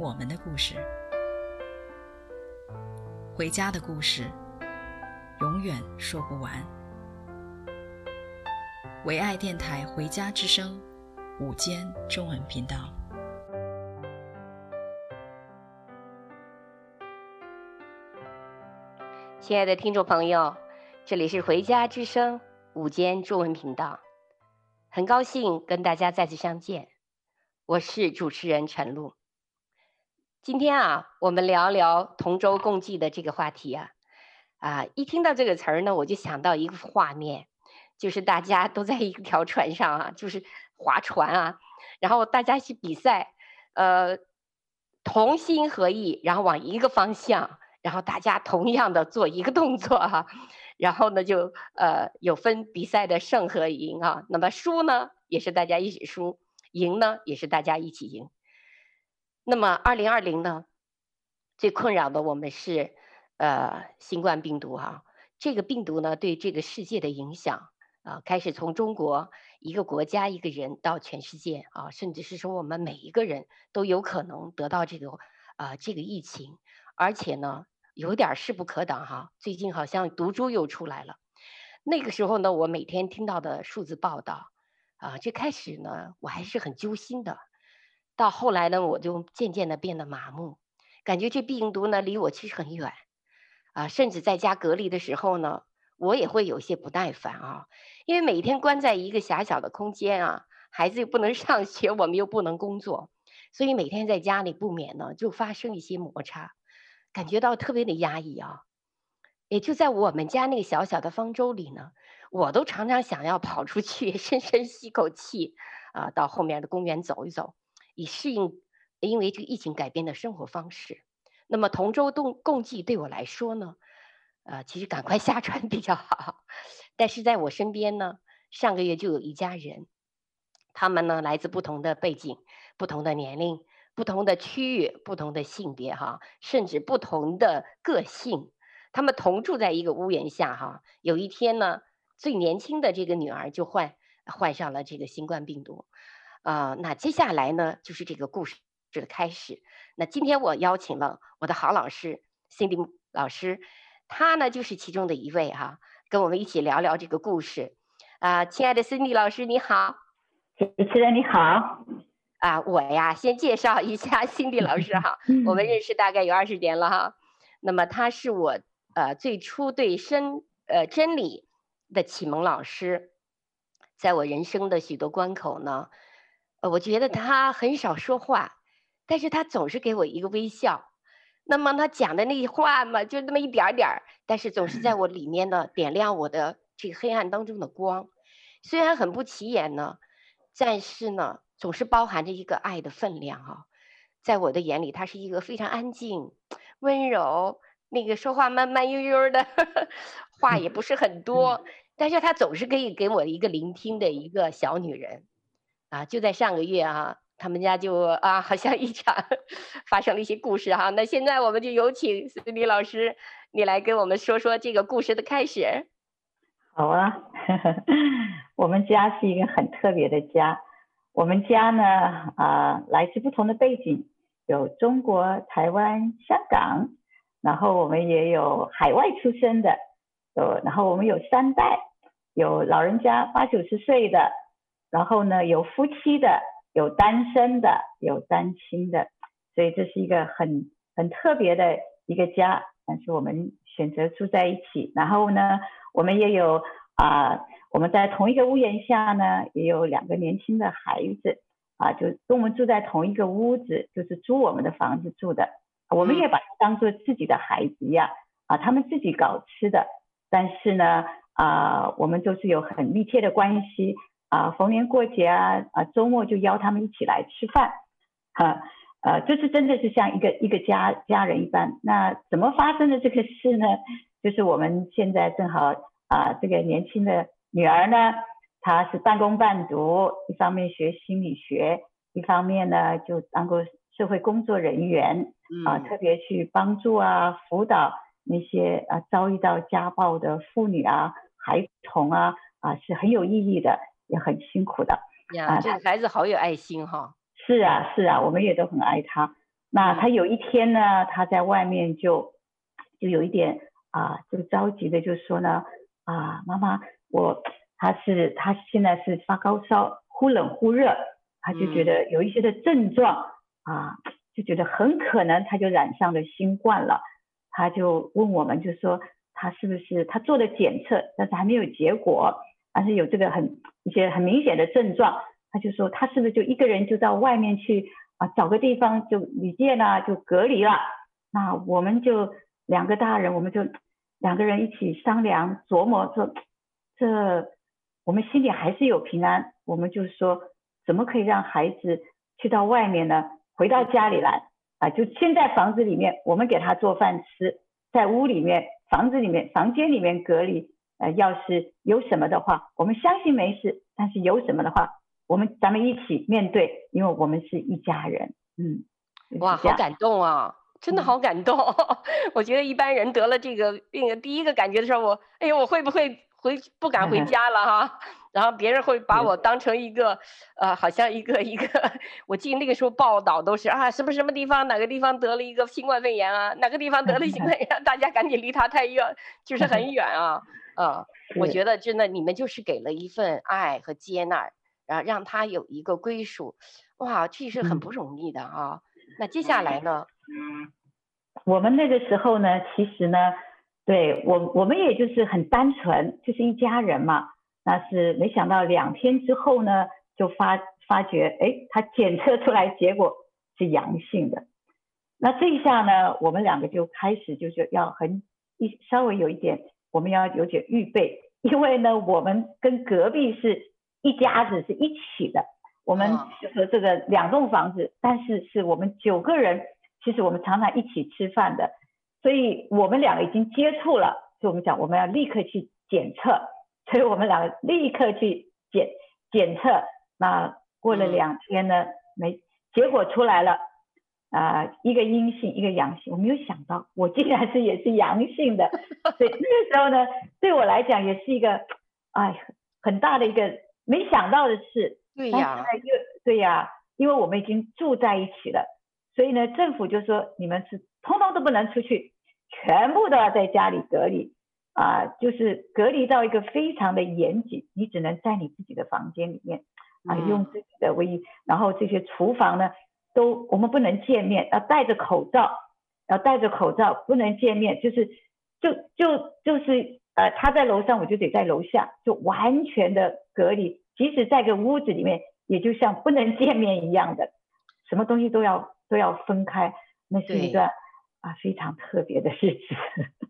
我们的故事，回家的故事，永远说不完。唯爱电台《回家之声》午间中文频道，亲爱的听众朋友，这里是《回家之声》午间中文频道，很高兴跟大家再次相见，我是主持人陈露。今天啊，我们聊聊同舟共济的这个话题啊，啊，一听到这个词儿呢，我就想到一个画面，就是大家都在一条船上啊，就是划船啊，然后大家去比赛，呃，同心合意，然后往一个方向，然后大家同样的做一个动作哈、啊，然后呢就呃有分比赛的胜和赢啊，那么输呢也是大家一起输，赢呢也是大家一起赢。那么，二零二零呢，最困扰的我们是，呃，新冠病毒哈、这个病毒呢，对这个世界的影响啊，开始从中国一个国家一个人到全世界啊，甚至是说我们每一个人都有可能得到这个啊这个疫情，而且呢，有点势不可挡哈、最近好像毒株又出来了，那个时候呢，我每天听到的数字报道啊，这开始呢，我还是很揪心的。到后来呢，我就渐渐的变得麻木，感觉这病毒呢离我其实很远，啊，甚至在家隔离的时候呢，我也会有些不耐烦啊，因为每天关在一个狭小的空间啊，孩子又不能上学，我们又不能工作，所以每天在家里不免呢就发生一些摩擦，感觉到特别的压抑啊。也就在我们家那个小小的方舟里呢，我都常常想要跑出去，深深吸口气啊，到后面的公园走一走。以适应，因为这个疫情改变的生活方式。那么同舟共共济对我来说呢，呃，其实赶快 下船比较好。但是在我身边呢，上个月就有一家人，他们呢来自不同的背景、不同的年龄、不同的区域、不同的性别哈，甚至不同的个性，他们同住在一个屋檐下哈。有一天呢，最年轻的这个女儿就患患上了这个新冠病毒。啊、呃，那接下来呢，就是这个故事的开始。那今天我邀请了我的好老师 Cindy 老师，他呢就是其中的一位哈、啊，跟我们一起聊聊这个故事。啊、呃，亲爱的 Cindy 老师，你好。主持人你好。啊，我呀，先介绍一下 Cindy 老师哈，我们认识大概有二十年了哈。那么他是我呃最初对真呃真理的启蒙老师，在我人生的许多关口呢。呃，我觉得他很少说话，但是他总是给我一个微笑。那么他讲的那些话嘛，就那么一点点儿，但是总是在我里面呢，点亮我的这个黑暗当中的光。虽然很不起眼呢，但是呢，总是包含着一个爱的分量啊。在我的眼里，他是一个非常安静、温柔，那个说话慢慢悠悠的，呵呵，话也不是很多，但是她总是可以给我一个聆听的一个小女人。啊，就在上个月啊，他们家就啊，好像一场发生了一些故事哈、那现在我们就有请思李老师，你来跟我们说说这个故事的开始。好啊，呵呵，我们家是一个很特别的家。我们家呢，啊、来自不同的背景，有中国、台湾、香港，然后我们也有海外出生的，有，然后我们有三代，有老人家八九十岁的。然后呢，有夫妻的，有单身的，有单亲的，所以这是一个很很特别的一个家。但是我们选择住在一起。然后呢，我们也有啊、呃，我们在同一个屋檐下呢，也有两个年轻的孩子啊，就跟我们住在同一个屋子，就是租我们的房子住的。我们也把它当做自己的孩子一样啊，他们自己搞吃的，但是呢啊，我们都是有很密切的关系。啊，逢年过节啊，啊，周末就邀他们一起来吃饭，哈，呃，就是真的是像一个一个家家人一般。那怎么发生的这个事呢？就是我们现在正好啊、呃，这个年轻的女儿呢，她是半工半读，一方面学心理学，一方面呢就当过社会工作人员啊、呃，特别去帮助啊辅导那些啊遭遇到家暴的妇女啊、孩童啊啊、呃，是很有意义的，也很辛苦的。呀，呃、这个孩子好有爱心哈。是啊，是啊，我们也都很爱他。那他有一天呢，他在外面就就有一点啊，这个着急的就说呢，啊，妈妈，我他是他现在是发高烧，忽冷忽热，他就觉得有一些的症状啊，就觉得很可能他就染上了新冠了。他就问我们，就说他是不是他做了检测，但是还没有结果，而是有这个很一些很明显的症状。他就说，他是不是就一个人就到外面去啊，找个地方就旅店啊，就隔离了。那我们就两个大人，我们就两个人一起商量琢磨说，这我们心里还是有平安。我们就说，怎么可以让孩子去到外面呢？回到家里来啊，就先在房子里面，我们给他做饭吃，在屋里面、房子里面、房间里面隔离。呃，要是有什么的话，我们相信没事；但是有什么的话，我们咱们一起面对，因为我们是一家人。嗯，哇，好感动啊，真的好感动。嗯、我觉得一般人得了这个病，第一个感觉的时候，我哎呦，我会不会回不敢回家了哈？然后别人会把我当成一个呃，好像一个一个。我记得那个时候报道都是啊，什么什么地方哪个地方得了一个新冠肺炎啊，哪个地方得了新冠肺炎，大家赶紧离他太远，就是很远啊。嗯，我觉得真的你们就是给了一份爱和接纳。然后让他有一个归属，哇，这是很不容易的啊。嗯、那接下来呢？我们那个时候呢，其实呢，对我我们也就是很单纯，就是一家人嘛。那是没想到两天之后呢，就发发觉，哎，他检测出来结果是阳性的。那这一下呢，我们两个就开始就是要很一稍微有一点，我们要有点预备，因为呢，我们跟隔壁是。一家子是一起的，我们和这个两栋房子，但是是我们九个人，其实我们常常一起吃饭的，所以我们两个已经接触了，所以我们讲我们要立刻去检测，所以我们两个立刻去检检测，那过了两天呢，没结果出来了，啊、呃，一个阴性，一个阳性，我没有想到我竟然是也是阳性的，所以那个时候呢，对我来讲也是一个，哎，很大的一个。没想到的事，对呀，对呀，因为我们已经住在一起了，所以呢，政府就说你们是通通都不能出去，全部都要在家里隔离。啊，就是隔离到一个非常的严谨，你只能在你自己的房间里面。啊，用自己的卫衣，然后这些厨房呢，都我们不能见面，要戴着口罩，要戴着口罩，不能见面，就是就就就是。呃，他在楼上，我就得在楼下，就完全的隔离。即使在个屋子里面，也就像不能见面一样的，什么东西都要都要分开。那是一段啊非常特别的日子。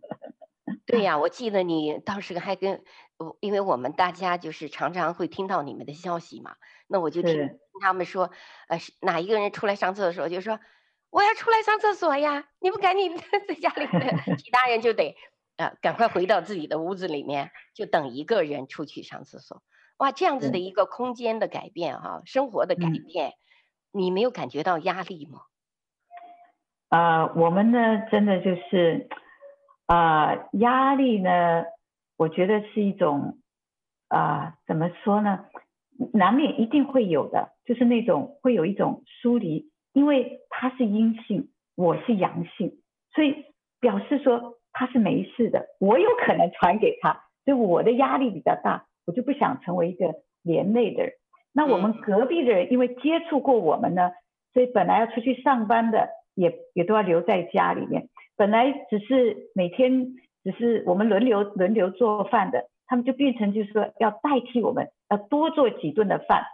对呀，我记得你当时还跟，因为我们大家就是常常会听到你们的消息嘛，那我就听听他们说，呃，哪一个人出来上厕所的时候就说我要出来上厕所呀，你不赶紧 在家里，其他人就得。呃，赶快回到自己的屋子里面，就等一个人出去上厕所。哇，这样子的一个空间的改变哈、啊，生活的改变，嗯、你没有感觉到压力吗？啊、呃，我们呢，真的就是啊、呃，压力呢，我觉得是一种啊、呃，怎么说呢？难免一定会有的，就是那种会有一种疏离，因为他是阴性，我是阳性，所以表示说。他是没事的，我有可能传给他，所以我的压力比较大，我就不想成为一个连累的人。那我们隔壁的人因为接触过我们呢，所以本来要出去上班的也也都要留在家里面。本来只是每天只是我们轮流轮流做饭的，他们就变成就是说要代替我们，要多做几顿的饭。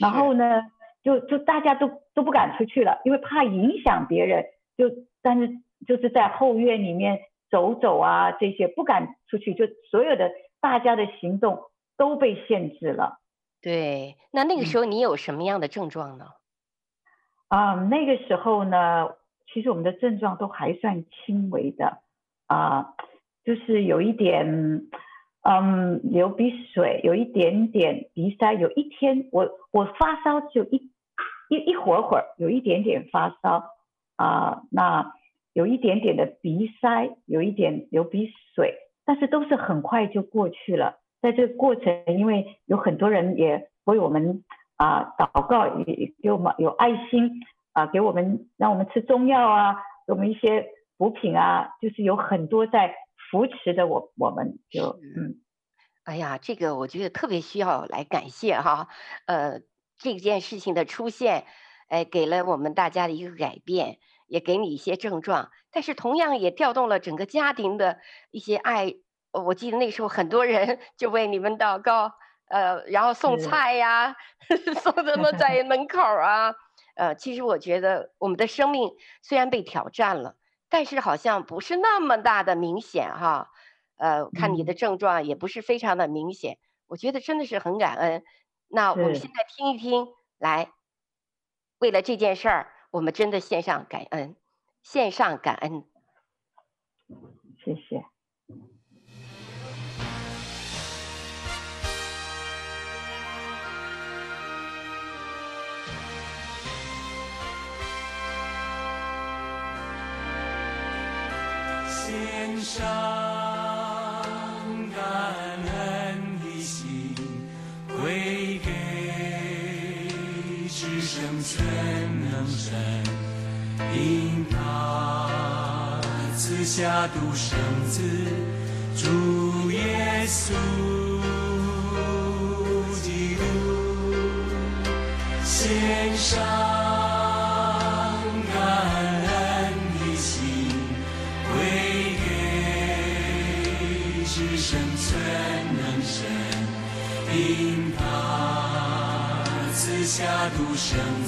然后呢，就就大家都都不敢出去了，因为怕影响别人。就但是就是在后院里面。走走啊，这些不敢出去，就所有的大家的行动都被限制了。对，那那个时候你有什么样的症状呢？啊、呃，那个时候呢，其实我们的症状都还算轻微的啊、呃，就是有一点嗯流鼻水，有一点点鼻塞，有一天我我发烧就一一一会儿会儿，有一点点发烧啊、那有一点点的鼻塞，有一点流鼻水，但是都是很快就过去了。在这个过程，因为有很多人也为我们啊祷告，也给我们有爱心啊，给我们让我们吃中药啊，给我们一些补品啊，就是有很多在扶持的我，我们就嗯，哎呀，这个我觉得特别需要来感谢哈，呃，这件事情的出现，哎，给了我们大家的一个改变，也给你一些症状，但是同样也调动了整个家庭的一些爱。我记得那时候很多人 就为你们祷告，呃，然后送菜呀，送什么在门口啊，呃，其实我觉得我们的生命虽然被挑战了，但是好像不是那么大的明显哈，呃，看你的症状也不是非常的明显，我觉得真的是很感恩。那我们现在听一听，来，为了这件事儿，我们真的献上感恩，献上感恩，谢谢。上感恩的心，归给至圣全能神，因他赐下独生子，主耶稣。独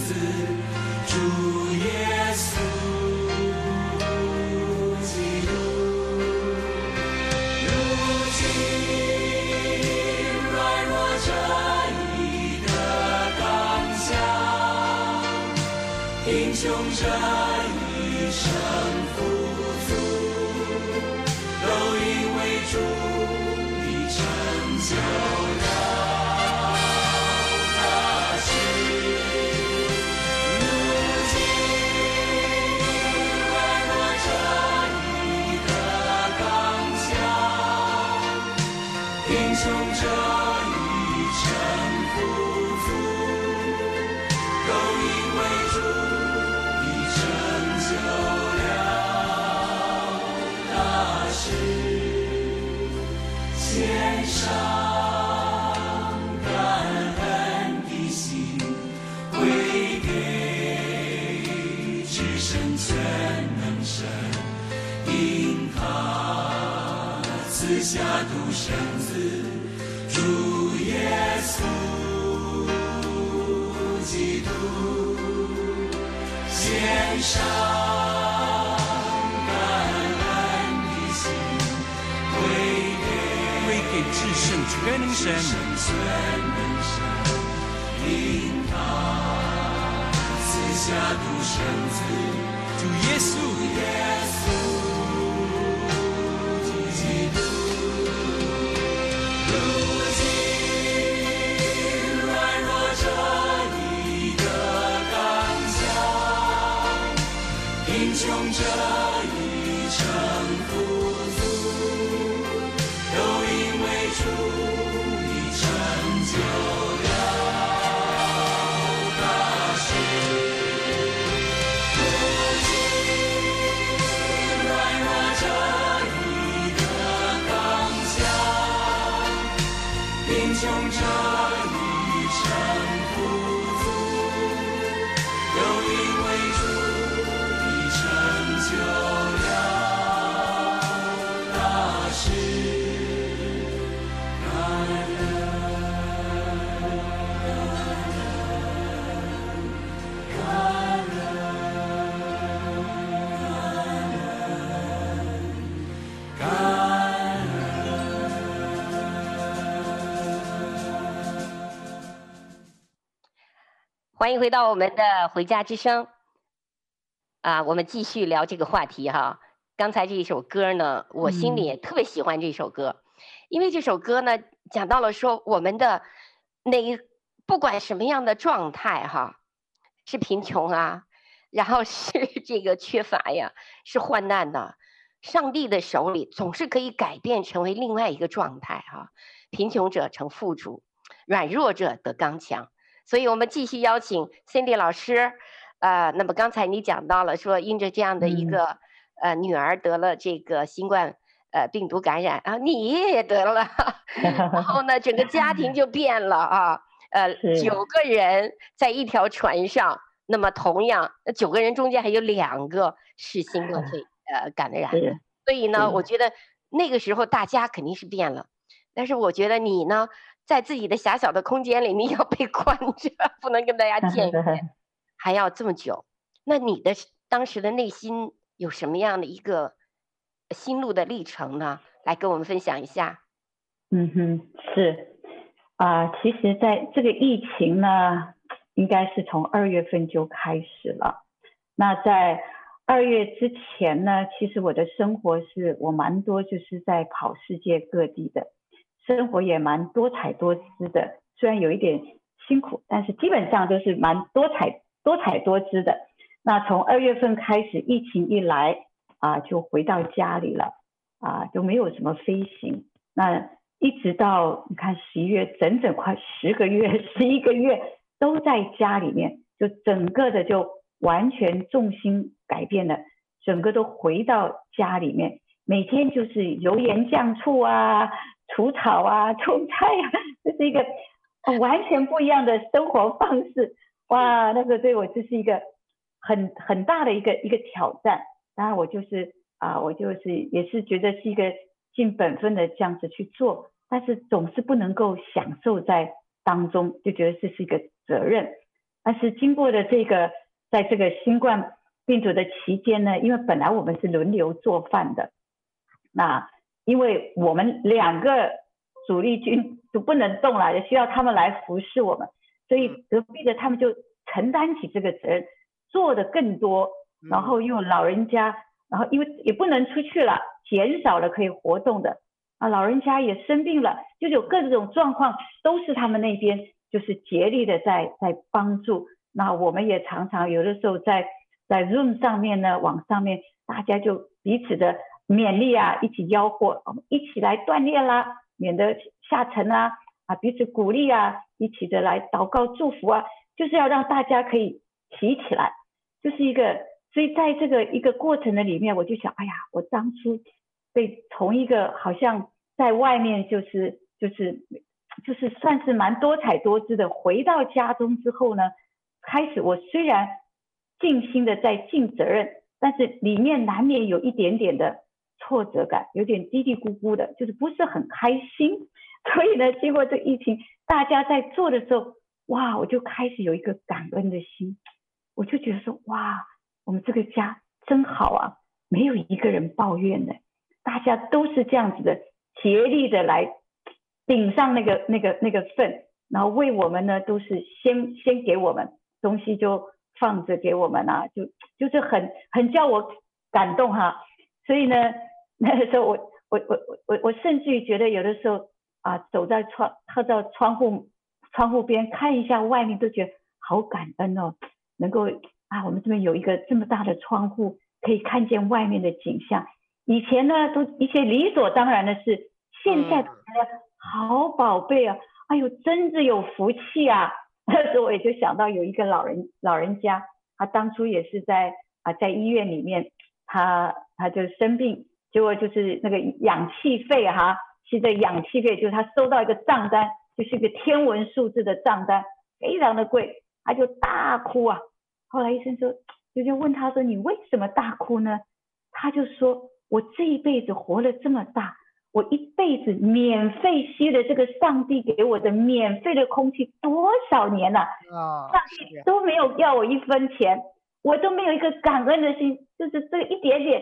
下独生子，主耶稣基督，献上感恩的心，归给归给至圣全能神，全能神，因他赐下独生子，主耶稣，耶稣。欢迎回到我们的《回家之声》，啊，我们继续聊这个话题哈。刚才这一首歌呢，我心里也特别喜欢这首歌，嗯、因为这首歌呢讲到了说我们的那一不管什么样的状态哈，是贫穷啊，然后是 这个缺乏呀，是患难的，上帝的手里总是可以改变成为另外一个状态哈。贫穷者成富足，软弱者得刚强。所以我们继续邀请 Cindy 老师。呃，那么刚才你讲到了说，因着这样的一个、嗯、呃女儿得了这个新冠呃病毒感染然啊，你也得了，然后呢，整个家庭就变了啊，呃，九个人在一条船上，那么同样，九个人中间还有两个是新冠肺呃感染的，所以呢，我觉得那个时候大家肯定是变了，但是我觉得你呢，在自己的狭小的空间里，你 要被关着，不能跟大家见面。还要这么久，那你的当时的内心有什么样的一个心路的历程呢？来跟我们分享一下。嗯哼，是啊、呃，其实在这个疫情呢，应该是从二月份就开始了。那在二月之前呢，其实我的生活是我蛮多就是在跑世界各地的，生活也蛮多彩多姿的。虽然有一点辛苦，但是基本上都是蛮多彩。多彩多姿的。那从二月份开始，疫情一来啊，就回到家里了啊，就没有什么飞行。那一直到你看十一月，整整快十个月、十一个月都在家里面，就整个的就完全重心改变了，整个都回到家里面，每天就是油盐酱醋啊、除草啊、种菜啊，这是一个完全不一样的生活方式。哇，那个对我就是一个很很大的一个一个挑战。当然，我就是啊，我就是也是觉得是一个尽本分的这样子去做，但是总是不能够享受在当中，就觉得这是一个责任。但是经过的这个，在这个新冠病毒的期间呢，因为本来我们是轮流做饭的，那因为我们两个主力军都不能动了，也需要他们来服侍我们。所以隔壁的他们就承担起这个责任，做的更多，然后又老人家，然后因为也不能出去了，减少了可以活动的啊，老人家也生病了，就有各种状况，都是他们那边就是竭力的在在帮助。那我们也常常有的时候在在 Zoom 上面呢，网上面大家就彼此的勉励啊，一起吆喝，我们一起来锻炼啦，免得下沉啊。啊，彼此鼓励啊，一起的来祷告祝福啊，就是要让大家可以提起来，就是一个，所以在这个一个过程的里面，我就想，哎呀，我当初被从一个好像在外面就是就是就是算是蛮多彩多姿的，回到家中之后呢，开始我虽然尽心的在尽责任，但是里面难免有一点点的挫折感，有点嘀嘀咕咕的，就是不是很开心。所以呢，经过这疫情，大家在做的时候，哇，我就开始有一个感恩的心，我就觉得说，哇，我们这个家真好啊，没有一个人抱怨的，大家都是这样子的，竭力的来顶上那个那个那个份，然后为我们呢，都是先先给我们东西就放着给我们啊，就就是很很叫我感动哈。所以呢，那个时候我我我我我甚至于觉得有的时候。啊，走在窗，靠到窗户窗户边看一下外面，都觉得好感恩哦。能够啊，我们这边有一个这么大的窗户，可以看见外面的景象。以前呢，都一些理所当然的事，现在觉得好宝贝啊！哎呦，真是有福气啊！那时候我也就想到有一个老人老人家，他当初也是在啊在医院里面，他他就生病，结果就是那个氧气费哈、啊。其实氧气费就是他收到一个账单，就是一个天文数字的账单，非常的贵，他就大哭啊。后来医生说，就就问他说：“你为什么大哭呢？”他就说：“我这一辈子活了这么大，我一辈子免费吸的这个上帝给我的免费的空气多少年了？啊，上帝都没有要我一分钱，我都没有一个感恩的心，就是这一点点，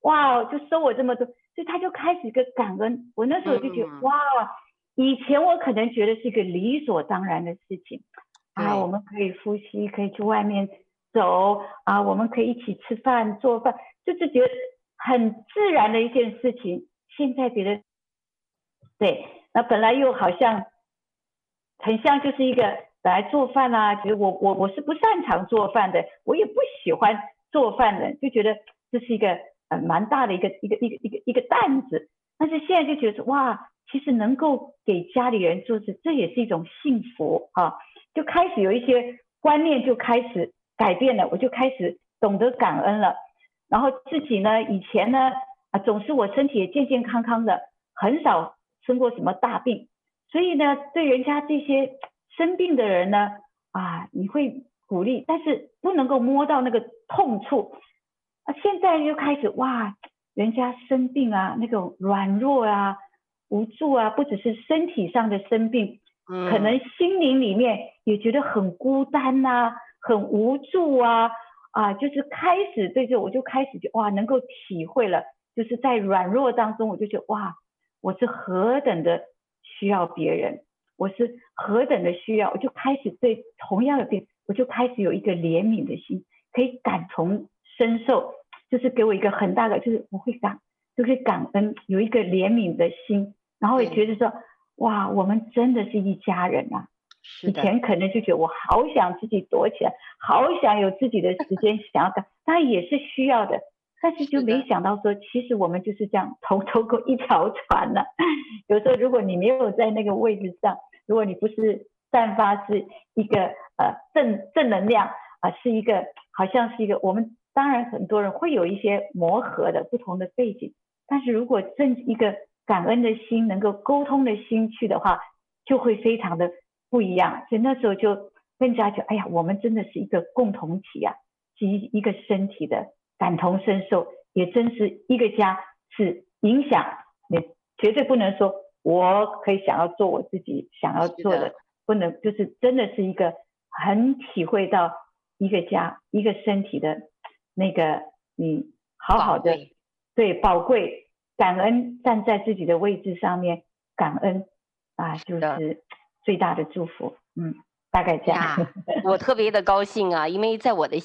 哇，就收我这么多。”所以他就开始一个感恩，我那时候就觉得、嗯、哇，以前我可能觉得是一个理所当然的事情，啊，我们可以呼吸，可以去外面走啊，我们可以一起吃饭做饭，就是觉得很自然的一件事情。现在觉得，对，那本来又好像很像就是一个本来做饭啊，其实我我我是不擅长做饭的，我也不喜欢做饭的，就觉得这是一个呃蛮大的一个一个一个一个一个担子。但是现在就觉得哇，其实能够给家里人做事，这也是一种幸福啊，就开始有一些观念就开始改变了，我就开始懂得感恩了。然后自己呢，以前呢。啊，总是我身体也健健康康的，很少生过什么大病，所以呢，对人家这些生病的人呢，啊，你会鼓励，但是不能够摸到那个痛处。啊，现在又开始哇，人家生病啊，那种软弱啊、无助啊，不只是身体上的生病，嗯，可能心灵里面也觉得很孤单呐、啊，很无助啊，啊，就是开始对这，我就开始就哇，能够体会了。就是在软弱当中，我就觉得哇，我是何等的需要别人，我是何等的需要，我就开始对同样的病，我就开始有一个怜悯的心，可以感同身受，就是给我一个很大的，就是我会感，就是感恩，有一个怜悯的心，然后也觉得说，哇，我们真的是一家人啊。以前可能就觉得我好想自己躲起来，好想有自己的时间，想要干，当然也是需要的。但是就没想到说，其实我们就是这样同舟过一条船了。有时候如果你没有在那个位置上，如果你不是散发是一个呃正正能量啊、呃，是一个好像是一个我们当然很多人会有一些磨合的不同的背景，但是如果正一个感恩的心能够沟通的心去的话，就会非常的不一样。所以那时候就更加觉得，哎呀，我们真的是一个共同体啊，是一一个身体的。感同身受，也真是一个家是影响，你绝对不能说我可以想要做我自己想要做的，的不能就是真的是一个很体会到一个家一个身体的那个你好好的对宝贵感恩站在自己的位置上面感恩啊，就是最大的祝福，嗯。大概这样，我特别的高兴啊，因为在我的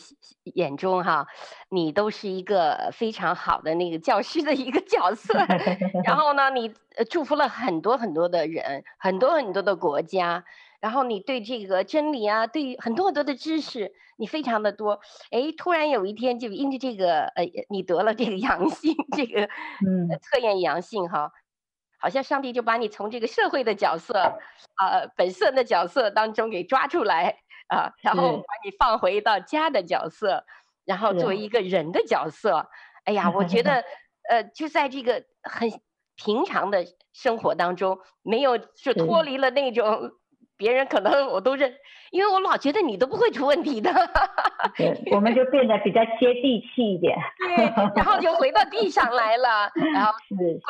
眼中哈，你都是一个非常好的那个教师的一个角色，然后呢，你祝福了很多很多的人，很多很多的国家，然后你对这个真理啊，对很多很多的知识，你非常的多，哎，突然有一天就因为这个呃，你得了这个阳性，这个嗯。测验阳性哈。好像上帝就把你从这个社会的角色，啊、呃，本色的角色当中给抓出来啊、呃，然后把你放回到家的角色，然后作为一个人的角色。哎呀，我觉得，呃，就在这个很平常的生活当中，没有就脱离了那种。别人可能 我都认，因为我老觉得你都不会出问题的。对，我们就变得比较接地气一点。对，然后就回到地上来了，然后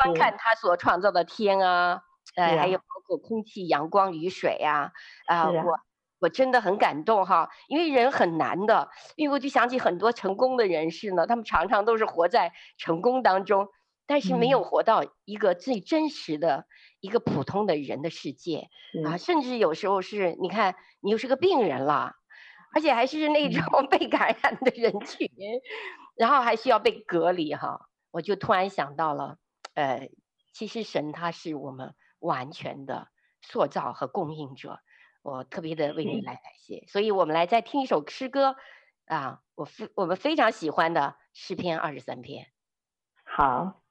观看他所创造的天啊，呃，还有包括空气、阳光、雨水呀，啊，呃、我我真的很感动哈，因为人很难的，因为我就想起很多成功的人士呢，他们常常都是活在成功当中。但是没有活到一个最真实的一个普通的人的世界。啊，甚至有时候是，你看你又是个病人了，而且还是那种 被感染的人群，然后还需要被隔离哈，我就突然想到了，呃，其实神他是我们完全的塑造和供应者，我特别的为你来感谢，所以我们来再听一首诗歌啊，我非我们非常喜欢的诗篇二十三篇，好。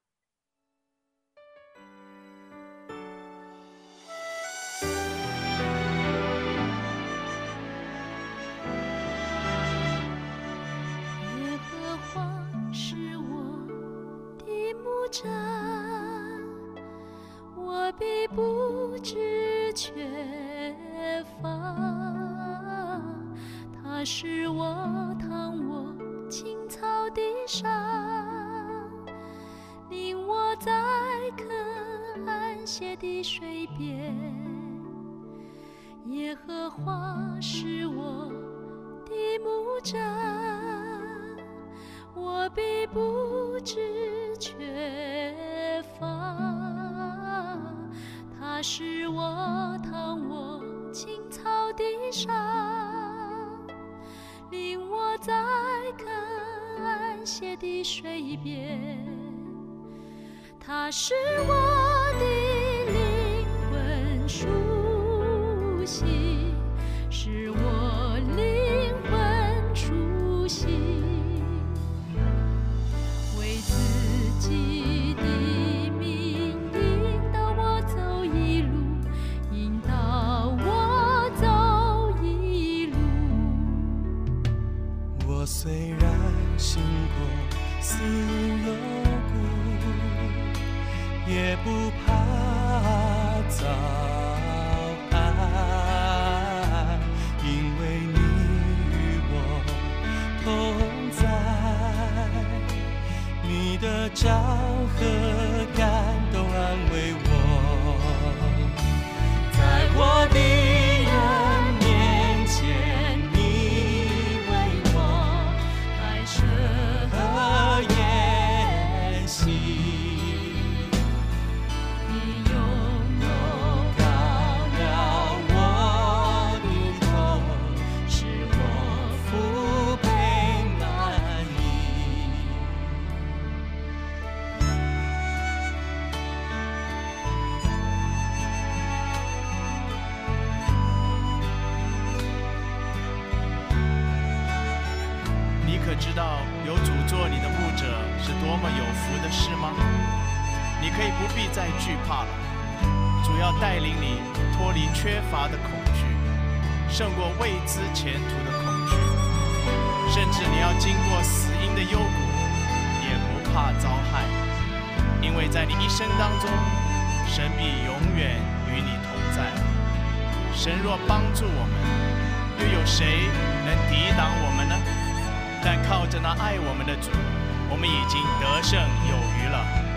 我必不知缺乏，他使我躺卧青草地上，领我在可安歇的水边。耶和华是我的牧者，我必不知缺乏。他是我躺卧青草地上，令我在。更安歇的水边，他是我虽然心过似幽谷，也不怕早安，因为你与我同在，你的掌和感动安慰我，在我的。可以不必再惧怕了。主要带领你脱离缺乏的恐惧胜过未知前途的恐惧。甚至你要经过死因的幽谷也不怕遭害因为在你一生当中神必永远与你同在。神若帮助我们又有谁能抵挡我们呢？但靠着那爱我们的主我们已经得胜有余了。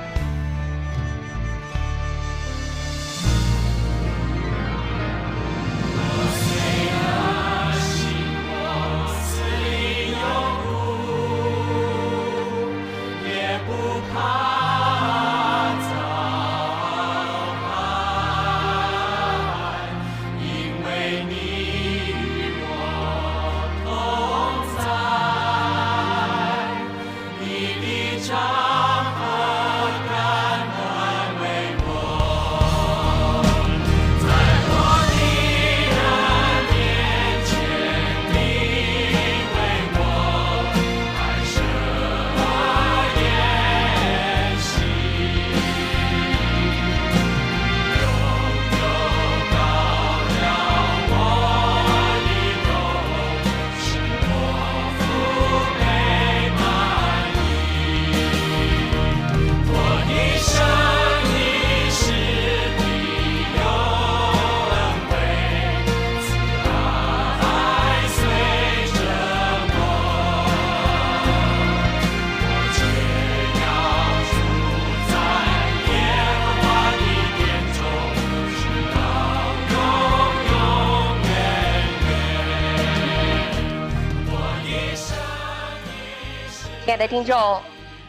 听众，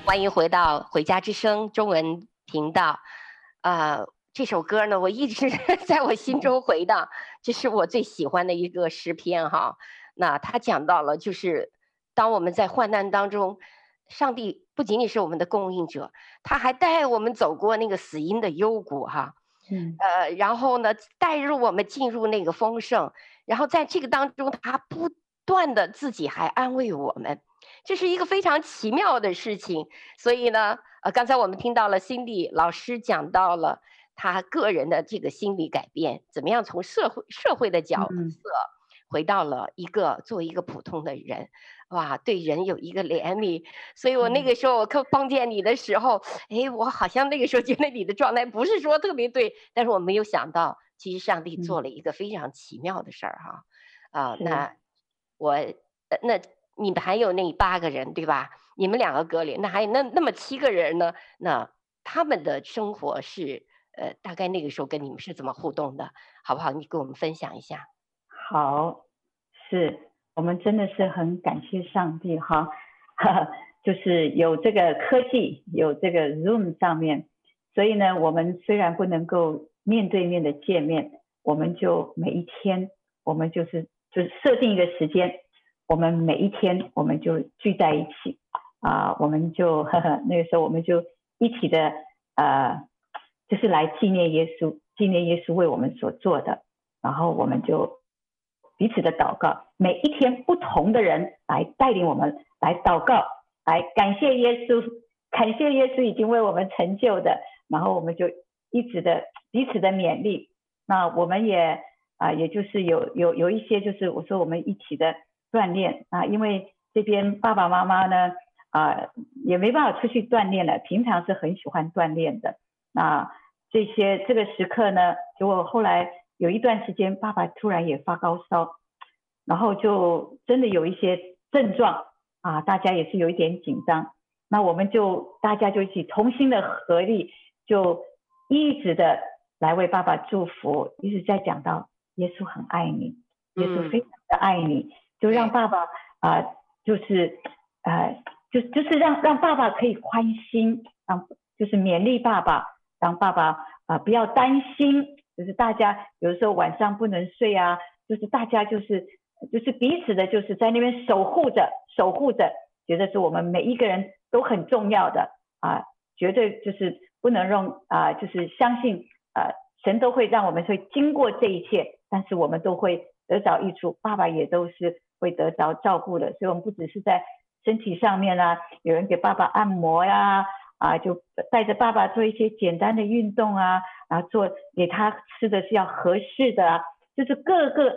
欢迎回到《回家之声》中文频道。啊、呃，这首歌呢，我一直在我心中回荡，这是我最喜欢的一个诗篇哈。那他讲到了，就是当我们在患难当中，上帝不仅仅是我们的供应者，他还带我们走过那个死荫的幽谷哈。嗯。呃，然后呢，带入我们进入那个丰盛，然后在这个当中，他不断的自己还安慰我们。这是一个非常奇妙的事情，所以呢，呃，刚才我们听到了心理老师讲到了他个人的这个心理改变，怎么样从社会社会的角色回到了一个作为一个普通的人，哇，对人有一个怜悯。所以我那个时候我可碰见你的时候，哎，我好像那个时候觉得你的状态不是说特别对，但是我没有想到，其实上帝做了一个非常奇妙的事儿哈，啊，那我呃那。你们还有那八个人对吧？你们两个隔离，那还有那那么七个人呢？那他们的生活是呃，大概那个时候跟你们是怎么互动的？好不好？你跟我们分享一下。好，是我们真的是很感谢上帝哈，哈哈，就是有这个科技，有这个 Zoom 上面，所以呢，我们虽然不能够面对面的见面，我们就每一天，我们就是就是设定一个时间。我们每一天，我们就聚在一起，啊，我们就呵呵那个时候我们就一起的呃，就是来纪念耶稣，纪念耶稣为我们所做的，然后我们就彼此的祷告，每一天不同的人来带领我们来祷告，来感谢耶稣，感谢耶稣已经为我们成就的，然后我们就一直的彼此的勉励，那我们也啊，也就是有有有一些就是我说我们一起的锻炼啊，因为这边爸爸妈妈呢。啊，也没办法出去锻炼了。平常是很喜欢锻炼的。那这些这个时刻呢，结果后来有一段时间，爸爸突然也发高烧，然后就真的有一些症状啊，大家也是有一点紧张。那我们就大家就一起重新的合力，就一直的来为爸爸祝福，一直在讲到耶稣很爱你，耶稣非常的爱你，就让爸爸啊，就是啊。就就是让让爸爸可以宽心，让就是勉励爸爸，让爸爸啊、呃、不要担心，就是大家有的时候晚上不能睡啊，就是大家就是就是彼此的，就是在那边守护着守护着，觉得是我们每一个人都很重要的啊，绝对就是不能让啊，就是相信啊，神都会让我们会经过这一切，但是我们都会得着益处，爸爸也都是会得着照顾的，所以我们不只是在。身体上面啊，有人给爸爸按摩呀，啊，就带着爸爸做一些简单的运动啊，然后做给他吃的是要合适的啊，就是各个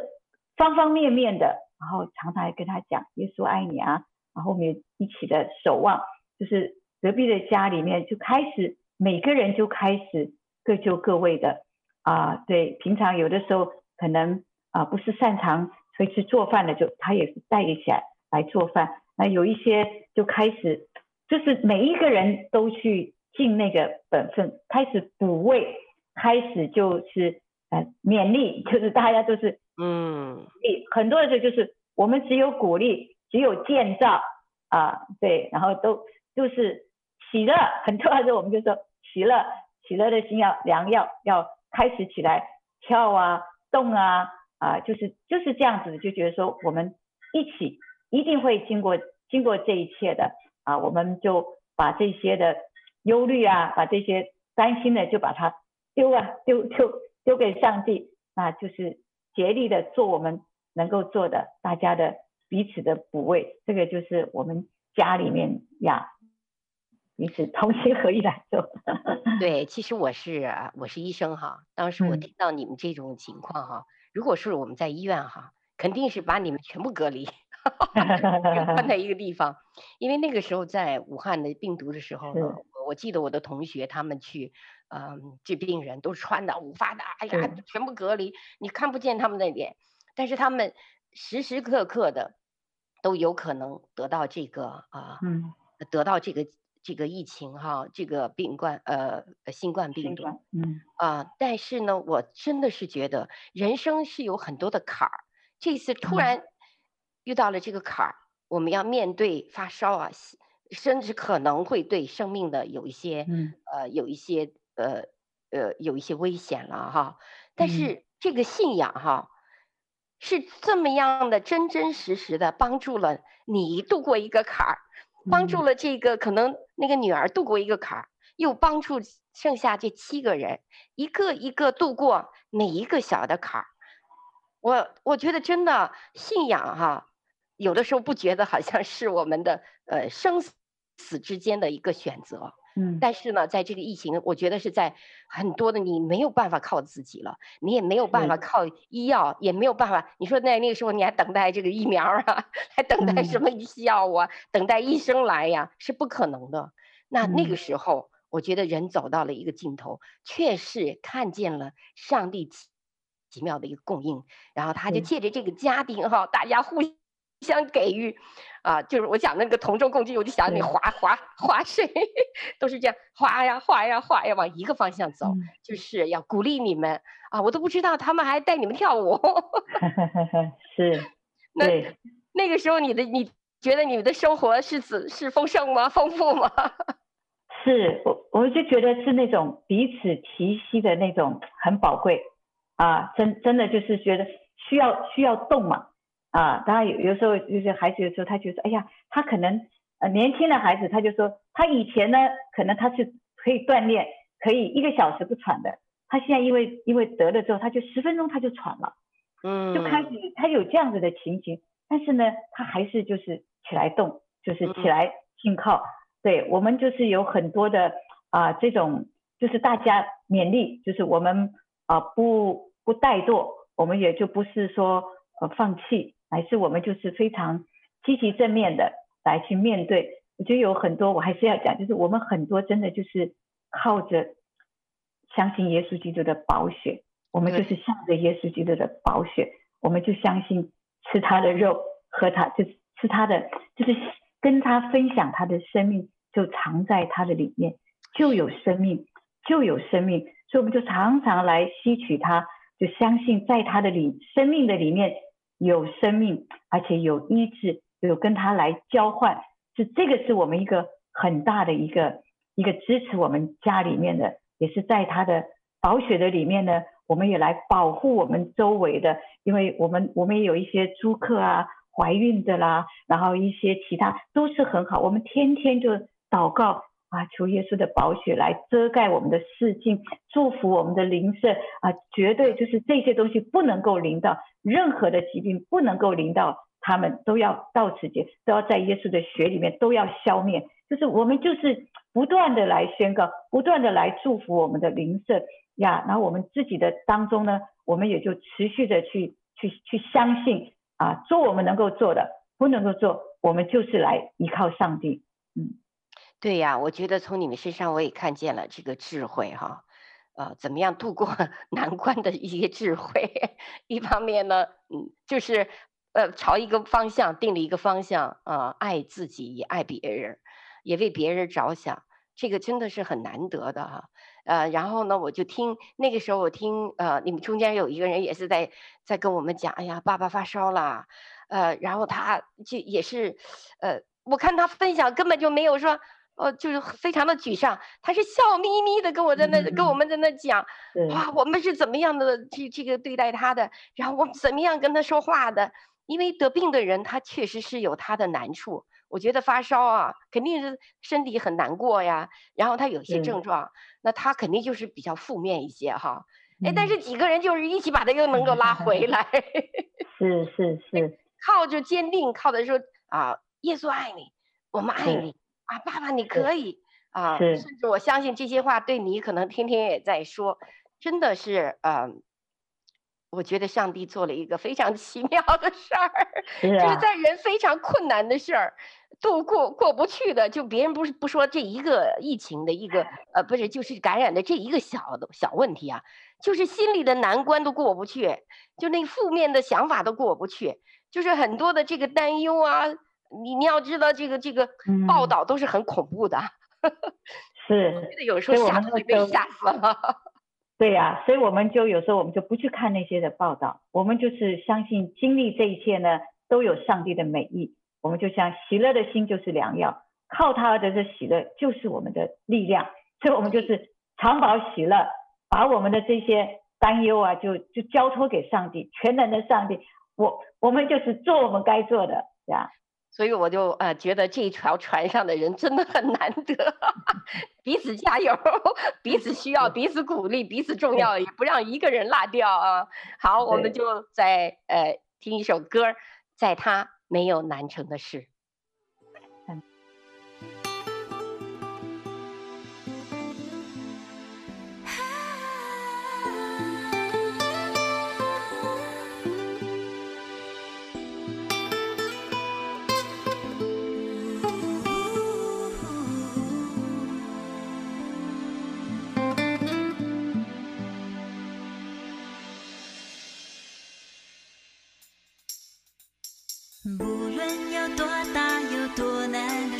方方面面的，然后常常跟他讲耶稣爱你啊，然后我们一起的守望，就是隔壁的家里面就开始每个人就开始各就各位的。啊，对，平常有的时候可能啊不是擅长会去做饭的，就他也是带一起来来做饭。那有一些就开始，就是每一个人都去尽那个本分，开始补位，开始就是呃勉励，就是大家都是嗯，很多的时候就是我们只有鼓励，只有建造啊，对，然后都就是喜乐，很多的时候我们就说喜乐，喜乐的心要良药，要开始起来跳啊动啊啊，就是就是这样子，就觉得说我们一起。一定会经过经过这一切的啊，我们就把这些的忧虑啊，把这些担心的就把它丢啊丢丢丢给上帝，那就是竭力的做我们能够做的，大家的彼此的补位，这个就是我们家里面呀，彼此同心合意来做。对，其实我是我是医生哈，当时我听到你们这种情况哈，嗯、如果是我们在医院哈，肯定是把你们全部隔离。关在一个地方，因为那个时候在武汉的病毒的时候呢，是。我记得我的同学他们去，嗯，治病人都穿的五发的，哎呀，是全部隔离，你看不见他们的脸，但是他们时时刻刻的都有可能得到这个啊，嗯，得到这个这个疫情哈，这个病冠呃新冠病毒，嗯啊，但是呢，我真的是觉得人生是有很多的坎儿，这次突然。嗯遇到了这个坎儿，我们要面对发烧啊，甚至可能会对生命的有一些，嗯、呃，有一些，呃，呃，有一些危险了哈。但是这个信仰哈，是这么样的真真实实的帮助了你度过一个坎儿，帮助了这个可能那个女儿度过一个坎儿，又帮助剩下这七个人一个一个度过每一个小的坎儿。我我觉得真的信仰哈。有的时候不觉得好像是我们的呃生死之间的一个选择，嗯，但是呢，在这个疫情，我觉得是在很多的你没有办法靠自己了，你也没有办法靠医药，嗯、也没有办法。你说那那个时候你还等待这个疫苗啊，还等待什么药啊，嗯、等待医生来呀，是不可能的。那那个时候，我觉得人走到了一个尽头，确实看见了上帝奇妙的一个供应，然后他就借着这个家庭哈，大家互。相给予，啊，就是我讲那个同舟共济，我就想你划划划水，都是这样划呀划呀划呀往一个方向走，嗯、就是要鼓励你们啊！我都不知道他们还带你们跳舞，是，那那个时候你的你觉得你们的生活是是是丰盛吗？丰富吗？是我我就觉得是那种彼此提携的那种很宝贵啊，真真的就是觉得需要需要动嘛。啊，当然有有时候就是孩子有时候他觉得，哎呀，他可能呃年轻的孩子，他就说他以前呢，可能他是可以锻炼，可以一个小时不喘的，他现在因为因为得了之后，他就十分钟他就喘了，嗯，就开始他有这样子的情形，但是呢，他还是就是起来动，就是起来信靠。嗯、对我们就是有很多的啊、呃、这种，就是大家勉励，就是我们啊、呃、不不怠惰，我们也就不是说呃放弃，还是我们就是非常积极正面的来去面对。我觉得有很多我还是要讲，就是我们很多真的就是靠着相信耶稣基督的宝血，我们就是向着耶稣基督的宝血，我们就相信吃他的肉，喝他就是吃他的，就是跟他分享他的生命，就藏在他的里面，就有生命，就有生命，所以我们就常常来吸取他，就相信在他的里生命的里面有生命，而且有医治，有跟他来交换。是这个是我们一个很大的一个一个支持我们家里面的，也是在他的宝血的里面呢，我们也来保护我们周围的，因为我们我们也有一些租客啊，怀孕的啦，然后一些其他都是很好，我们天天就祷告啊，求耶稣的宝血来遮盖我们的视境，祝福我们的灵舍啊，绝对就是这些东西不能够临到任何的疾病，不能够临到。他们都要到此节，都要在耶稣的血里面都要消灭。就是我们就是不断的来宣告，不断的来祝福我们的灵舍呀。然后我们自己的当中呢，我们也就持续的去去去相信啊，做我们能够做的，不能够做，我们就是来依靠上帝。嗯，对呀，我觉得从你们身上我也看见了这个智慧哈，呃，怎么样度过 难关的一些智慧。一方面呢，嗯，就是。呃，朝一个方向定了一个方向啊，呃，爱自己也爱别人，也为别人着想，这个真的是很难得的哈。呃，然后呢，我就听那个时候，我听呃，你们中间有一个人也是在在跟我们讲，哎呀，爸爸发烧了，呃，然后他就也是，呃，我看他分享根本就没有说，呃，就是非常的沮丧，他是笑眯眯的跟我在那跟我们在那讲，哇，我们是怎么样的这这个对待他的，然后我们怎么样跟他说话的。因为得病的人，他确实是有他的难处。我觉得发烧啊，肯定是身体很难过呀。然后他有些症状，那他肯定就是比较负面一些哈。哎，但是几个人就是一起把他又能够拉回来。是是是，靠着坚定，靠的说啊，耶稣爱你，我们爱你啊，爸爸你可以啊。甚至我相信这些话对你可能天天也在说，真的是嗯。我觉得上帝做了一个非常 奇妙的事儿，就是在人非常困难的事儿，度过过不去的，就别人不是不说这一个疫情的一个呃，不是就是感染的这一个小的小问题啊，就是心里的难关都过不去，就那负面的想法都过不去，就是很多的这个担忧啊，你你要知道这个这个报道都是很恐怖的，是，我觉得有时候吓都被吓死了。对呀、啊，所以我们就有时候我们就不去看那些的报道，我们就是相信经历这一切呢，都有上帝的美意。我们就像喜乐的心就是良药，靠他的这喜乐就是我们的力量。所以我们就是常保喜乐，把我们的这些担忧啊，就就交托给上帝，全能的上帝。我我们就是做我们该做的，呀。所以我就呃觉得这一条船上的人真的很难得，彼此加油，彼此需要，彼此鼓励，彼此重要，也不让一个人落掉啊。好，我们就再呃听一首歌，在他没有难成的事。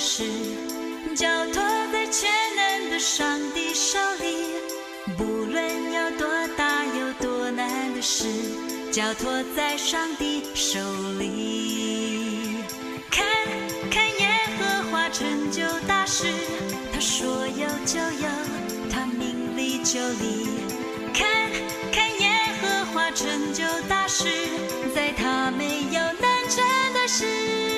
是，交托在全能的上帝手里。不论有多大有多难的事，交托在上帝手里。看看耶和华成就大事，他说有就有，他命立就立。看看耶和华成就大事，在他没有难成。的事。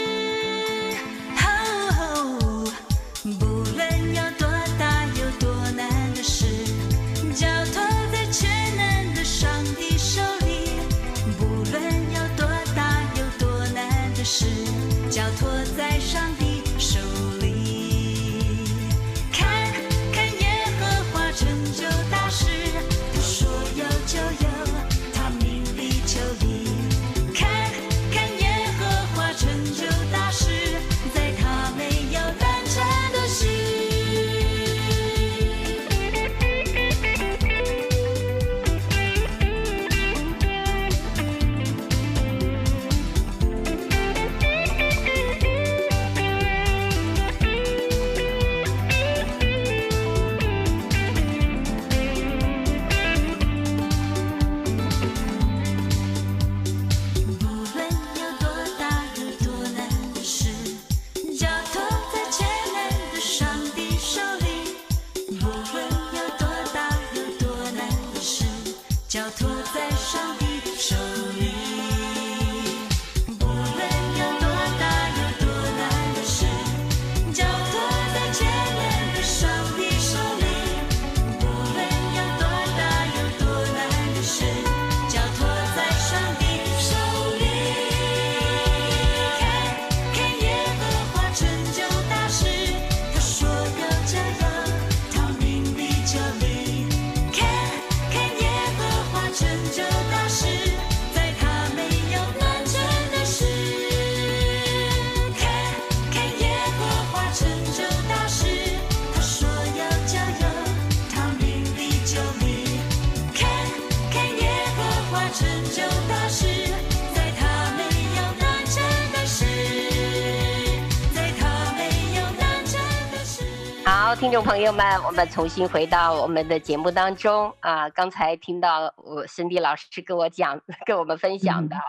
朋友们，我们重新回到我们的节目当中啊！刚才听到我辛迪老师跟我讲、跟我们分享的，嗯、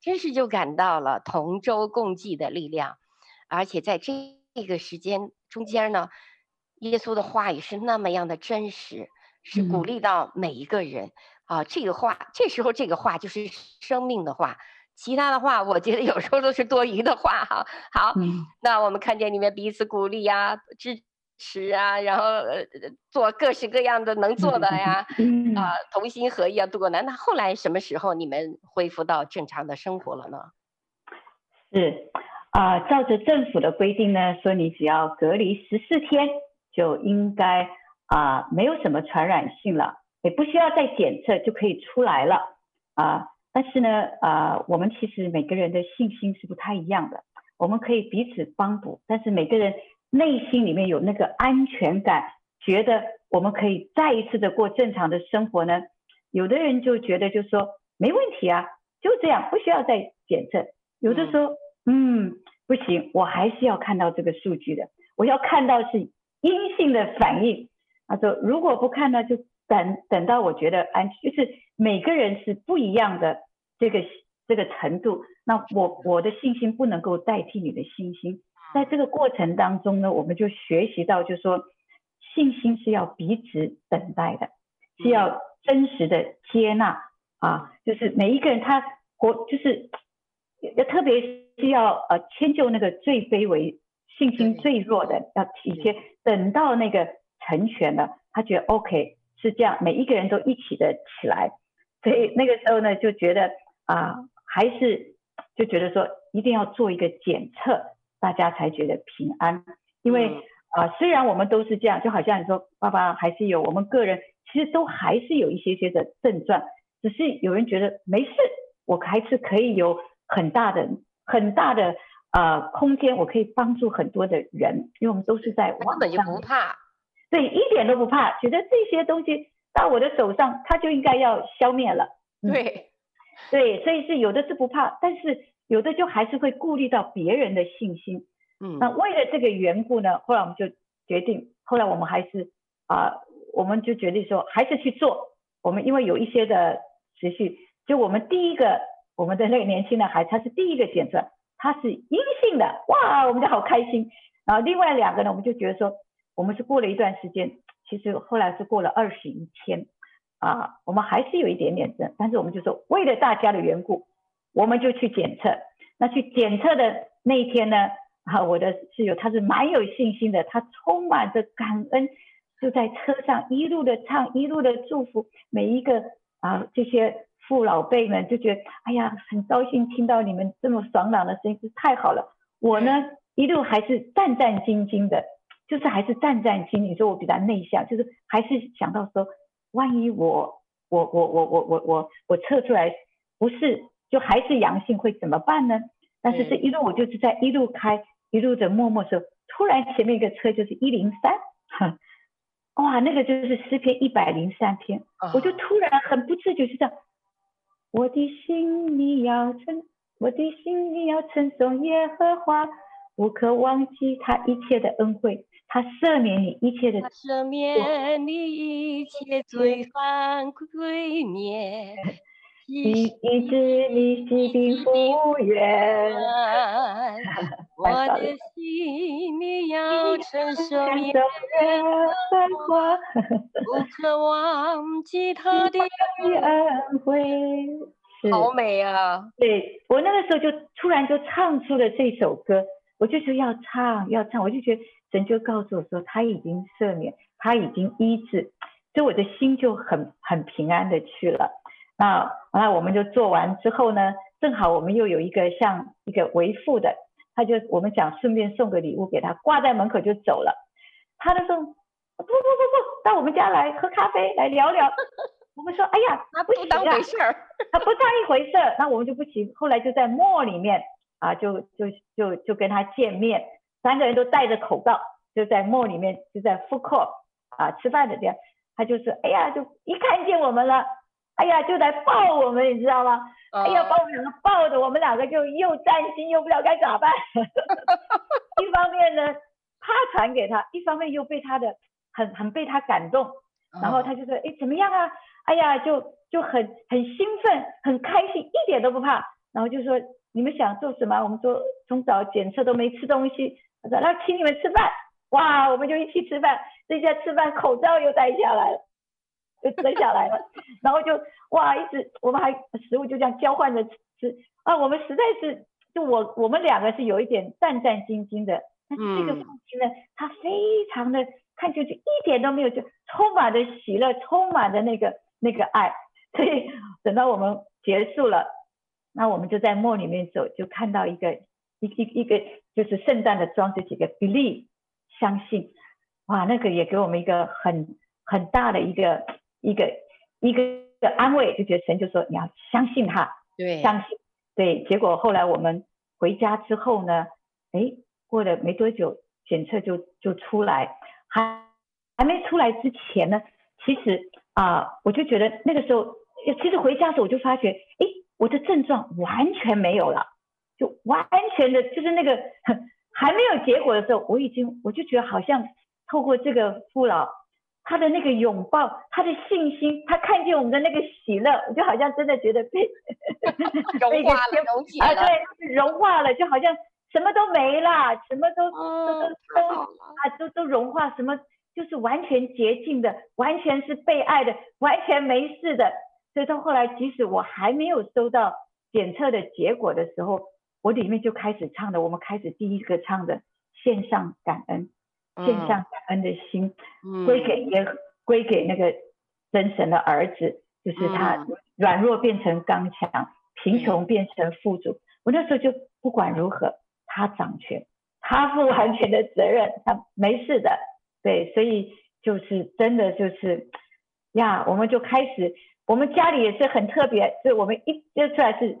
真是就感到了同舟共济的力量，而且在这个时间中间呢，耶稣的话语是那么样的真实，是鼓励到每一个人、嗯、啊！这个话，这时候这个话就是生命的话，其他的话我觉得有时候都是多余的话哈。好，嗯、那我们看见你们彼此鼓励呀，支。是啊，然后呃做各式各样的能做的呀，嗯、啊同心合意啊度过难。那后来什么时候你们恢复到正常的生活了呢？是啊，照着政府的规定呢，说你只要隔离十四天就应该啊没有什么传染性了，也不需要再检测就可以出来了啊。但是呢啊，我们其实每个人的信心是不太一样的，我们可以彼此帮补，但是每个人。内心里面有那个安全感，觉得我们可以再一次的过正常的生活呢。有的人就觉得就说没问题啊，就这样不需要再检测。有的说嗯，不行，我还是要看到这个数据的，我要看到是阴性的反应。他说如果不看呢，就等等到我觉得安全，就是每个人是不一样的这个这个程度。那我我的信心不能够代替你的信心。在这个过程当中呢，我们就学习到，就是说，信心是要彼此等待的，是要真实的接纳啊，就是每一个人他活，就是要特别是要呃迁就那个最卑微、信心最弱的，要体贴，等到那个成全了，他觉得 OK 是这样，每一个人都一起的起来，所以那个时候呢，就觉得啊，还是就觉得说一定要做一个检测。大家才觉得平安，因为啊、嗯。呃，虽然我们都是这样，就好像你说，爸爸还是有我们个人，其实都还是有一些些的症状，只是有人觉得没事，我还是可以有很大的、很大的啊、呃、空间，我可以帮助很多的人，因为我们都是在网上，根本就不怕，对，一点都不怕，觉得这些东西到我的手上，它就应该要消灭了，嗯、对，对，所以是有的是不怕，但是。有的就还是会顾虑到别人的信心，嗯，那为了这个缘故呢，后来我们就决定，后来我们还是啊、呃，我们就决定说还是去做。我们因为有一些的持续，就我们第一个我们的那个年轻的孩子，他是第一个检测，他是阴性的，哇，我们就好开心。然后另外两个呢，我们就觉得说，我们是过了一段时间，其实后来是过了二十一天，啊，我们还是有一点点症，但是我们就说为了大家的缘故。我们就去检测，那去检测的那一天呢，啊，我的室友他是蛮有信心的，他充满着感恩，就在车上一路的唱，一路的祝福每一个啊这些父老辈们，就觉得哎呀，很高兴听到你们这么爽朗的声音，是太好了。我呢一路还是战战兢兢的，就是还是战战兢兢。你说我比较内向，就是还是想到说，万一我我我我我我我我测出来不是。就还是阳性会怎么办呢？但是这一路我就是在一路开，一路的默默的时候，突然前面一个车就是一零三，哈，哇，那个就是诗篇一百零三篇，我就突然很不自觉就这样，我的心里要称，我的心里要称颂耶和华，不可忘记他一切的恩惠，他赦免你一切的，赦免你一切罪犯罪孽。医医治你疾病复原，我的心你要承受耶和华，不可忘记他的恩惠。好美啊！对，我那个时候就突然就唱出了这首歌，我就说要唱要唱，我就觉得神就告诉我说他已经赦免，他已经医治，所以我的心就很很平安的去了。那完了我们就做完之后呢，正好我们又有一个像一个为父的，他就我们想顺便送个礼物给他，挂在门口就走了。他就说不不不不，到我们家来喝咖啡来聊聊。我们说哎呀，他不当回事儿，他不当一回事儿，那我们就不行。后来就在 mall 里面啊，就就就就跟他见面，三个人都戴着口罩，就在 mall 里面就在 food court 啊吃饭的这样。他就是哎呀，就一看见我们了。哎呀，就来抱我们，你知道吗？哦、哎呀，把我们两个抱着，我们两个就又担心又不知道该咋办。一方面呢，他传给他，一方面又被他的很很被他感动，然后他就说，哎，怎么样啊？哎呀，就就很很兴奋，很开心，一点都不怕。然后就说，你们想做什么？我们说从早检测都没吃东西，他说那请你们吃饭。哇，我们就一起吃饭，这下吃饭口罩又戴下来了，就生下来了，然后就哇，一直我们还食物就这样交换着吃啊，我们实在是就我我们两个是有一点战战兢兢的，但是这个父亲呢，他非常的看上去一点都没有，就充满着喜乐，充满着那个那个爱，所以等到我们结束了，那我们就在梦里面走，就看到一个一一一个就是圣诞的装饰，几个 believe。相信，哇，那个也给我们一个很很大的一个一个一个的安慰，就觉得神就说你要相信他，对，相信，对。结果后来我们回家之后呢，哎，过了没多久，检测就就出来，还还没出来之前呢，其实啊、呃，我就觉得那个时候，其实回家的时候我就发觉，哎，我的症状完全没有了，就完全的，就是那个。还没有结果的时候，我已经我就觉得好像透过这个父老他的那个拥抱，他的信心，他看见我们的那个喜乐，我就好像真的觉得被 融化了，融解了，啊，对，融化了，就好像什么都没了，什么都都都啊，都都融化，什么就是完全洁净的，完全是被爱的，完全没事的。所以到后来，即使我还没有收到检测的结果的时候。我里面就开始唱的，我们开始第一个唱的，线上感恩，献上感恩的心，归给也归给那个真神的儿子，就是他软弱变成刚强，贫穷变成富足。我那时候就不管如何，他掌权，他负完全的责任，他没事的。对，所以就是真的就是呀，我们就开始，我们家里也是很特别，所以我们一接出来是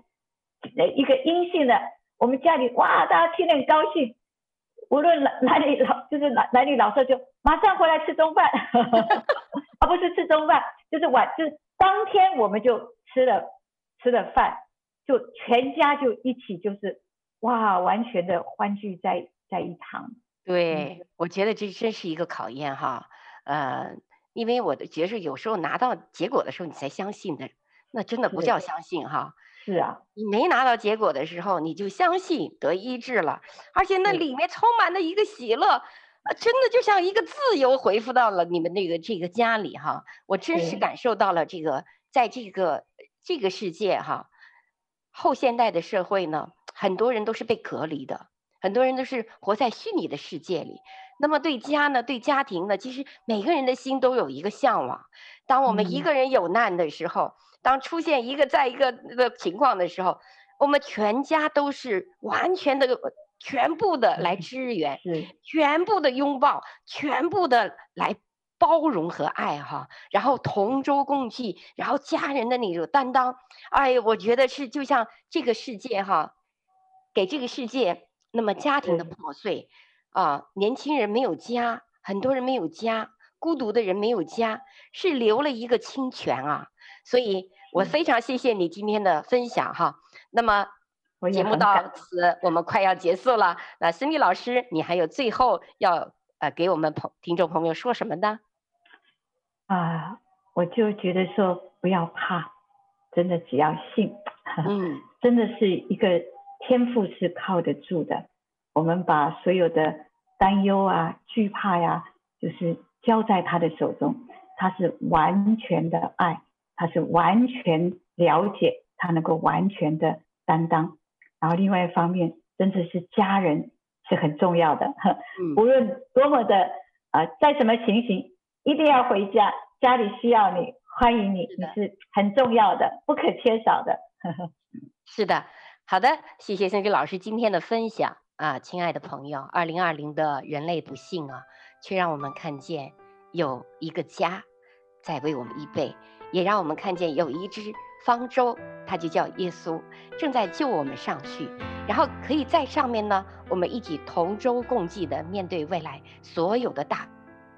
一个阴性的。我们家里哇，大家听得很高兴，无论哪哪里老，就是哪哪里老少就马上回来吃中饭，而 不是吃中饭，就是晚，就是当天我们就吃了吃了饭，就全家就一起就是哇，完全的欢聚在在一堂。对，嗯、我觉得这真是一个考验哈，呃，因为我的觉得有时候拿到结果的时候你才相信的，那真的不叫相信哈。是啊，你没拿到结果的时候，你就相信得医治了，而且那里面充满了一个喜乐，啊，真的就像一个自由回复到了你们那个这个家里哈。我真实感受到了这个，在这个这个世界哈，后现代的社会呢，很多人都是被隔离的，很多人都是活在虚拟的世界里。那么对家呢，对家庭呢，其实每个人的心都有一个向往。当我们一个人有难的时候。嗯当出现一个再一个的情况的时候，我们全家都是完全的、全部的来支援，全部的拥抱，全部的来包容和爱哈，然后同舟共济，然后家人的那种担当，哎，我觉得是就像这个世界哈，给这个世界那么家庭的破碎啊，年轻人没有家，很多人没有家，孤独的人没有家，是留了一个清泉啊，所以。我非常谢谢你今天的分享哈，那么节目到此我们快要结束了，那森丽老师你还有最后要呃给我们朋听众朋友说什么呢？啊，我就觉得说不要怕，真的只要信，嗯，真的是一个天赋是靠得住的，我们把所有的担忧啊、惧怕呀、啊，就是交在他的手中，他是完全的爱。他是完全了解，他能够完全的担当，然后另外一方面，真的是家人是很重要的。嗯，无论多么的啊、呃，在什么情形，一定要回家，家里需要你，欢迎你，你是很重要的，不可缺少的。是的，好的，谢谢森丽老师今天的分享啊，亲爱的朋友，二零二零的人类不幸啊，却让我们看见有一个家在为我们预备。也让我们看见有一只方舟，它就叫耶稣，正在救我们上去，然后可以在上面呢，我们一起同舟共济的面对未来所有的大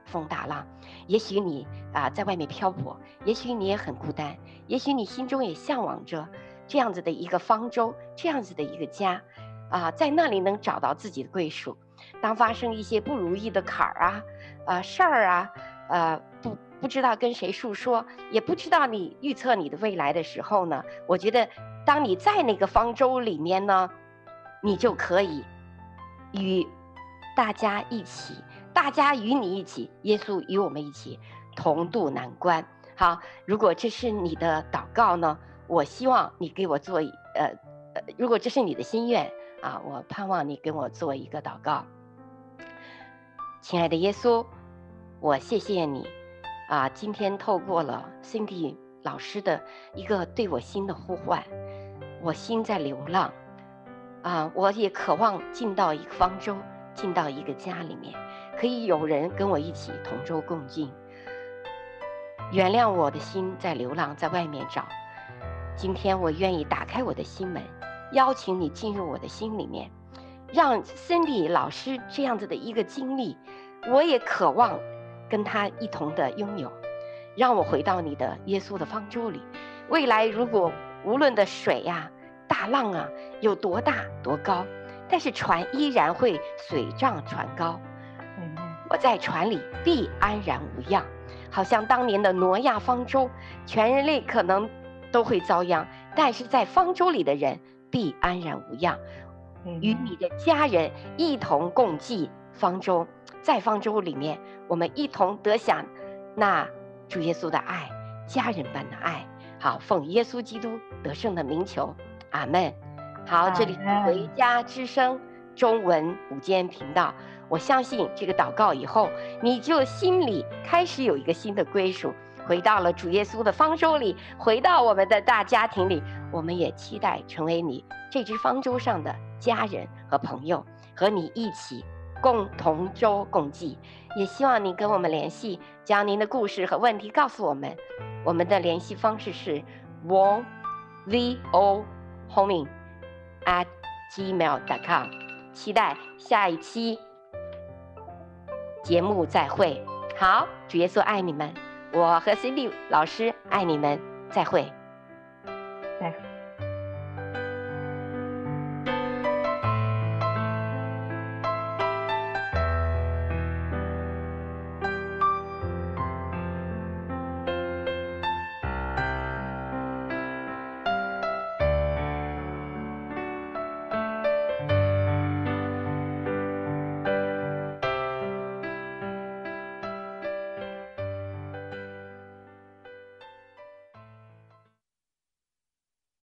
风大浪。也许你啊在外面漂泊，也许你也很孤单，也许你心中也向往着这样子的一个方舟，这样子的一个家，啊，在那里能找到自己的归属。当发生一些不如意的坎儿啊、呃事儿啊、呃不知道跟谁诉说，也不知道你预测你的未来的时候呢，我觉得当你在那个方舟里面呢，你就可以与大家一起，大家与你一起，耶稣与我们一起同渡难关。好，如果这是你的祷告呢，我希望你给我做一呃呃，如果这是你的心愿啊，我盼望你给我做一个祷告。亲爱的耶稣，我谢谢你。啊，今天透过了 Cindy 老师的一个对我心的呼唤，我心在流浪，啊，我也渴望进到一个方舟，进到一个家里面，可以有人跟我一起同舟共进。原谅我的心在流浪，在外面找。今天我愿意打开我的心门，邀请你进入我的心里面，让 Cindy 老师这样子的一个经历，我也渴望。跟他一同的拥有，让我回到你的耶稣的方舟里。未来如果无论的水呀、啊、大浪啊有多大多高，但是船依然会水涨船高。我在船里必安然无恙，好像当年的挪亚方舟，全人类可能都会遭殃，但是在方舟里的人必安然无恙。与你的家人一同共济方舟。在方舟里面，我们一同得享那主耶稣的爱，家人般的爱。好，奉耶稣基督得胜的名求，阿门。好，这里是回家之声中文午间频道。我相信这个祷告以后，你就心里开始有一个新的归属，回到了主耶稣的方舟里，回到我们的大家庭里。我们也期待成为你这只方舟上的家人和朋友，和你一起。共同舟共济，也希望你跟我们联系，将您的故事和问题告诉我们。我们的联系方式是 warm v o homing at gmail dot com。期待下一期节目再会。好，主耶稣爱你们，我和 Cindy 老师爱你们，再会。再会。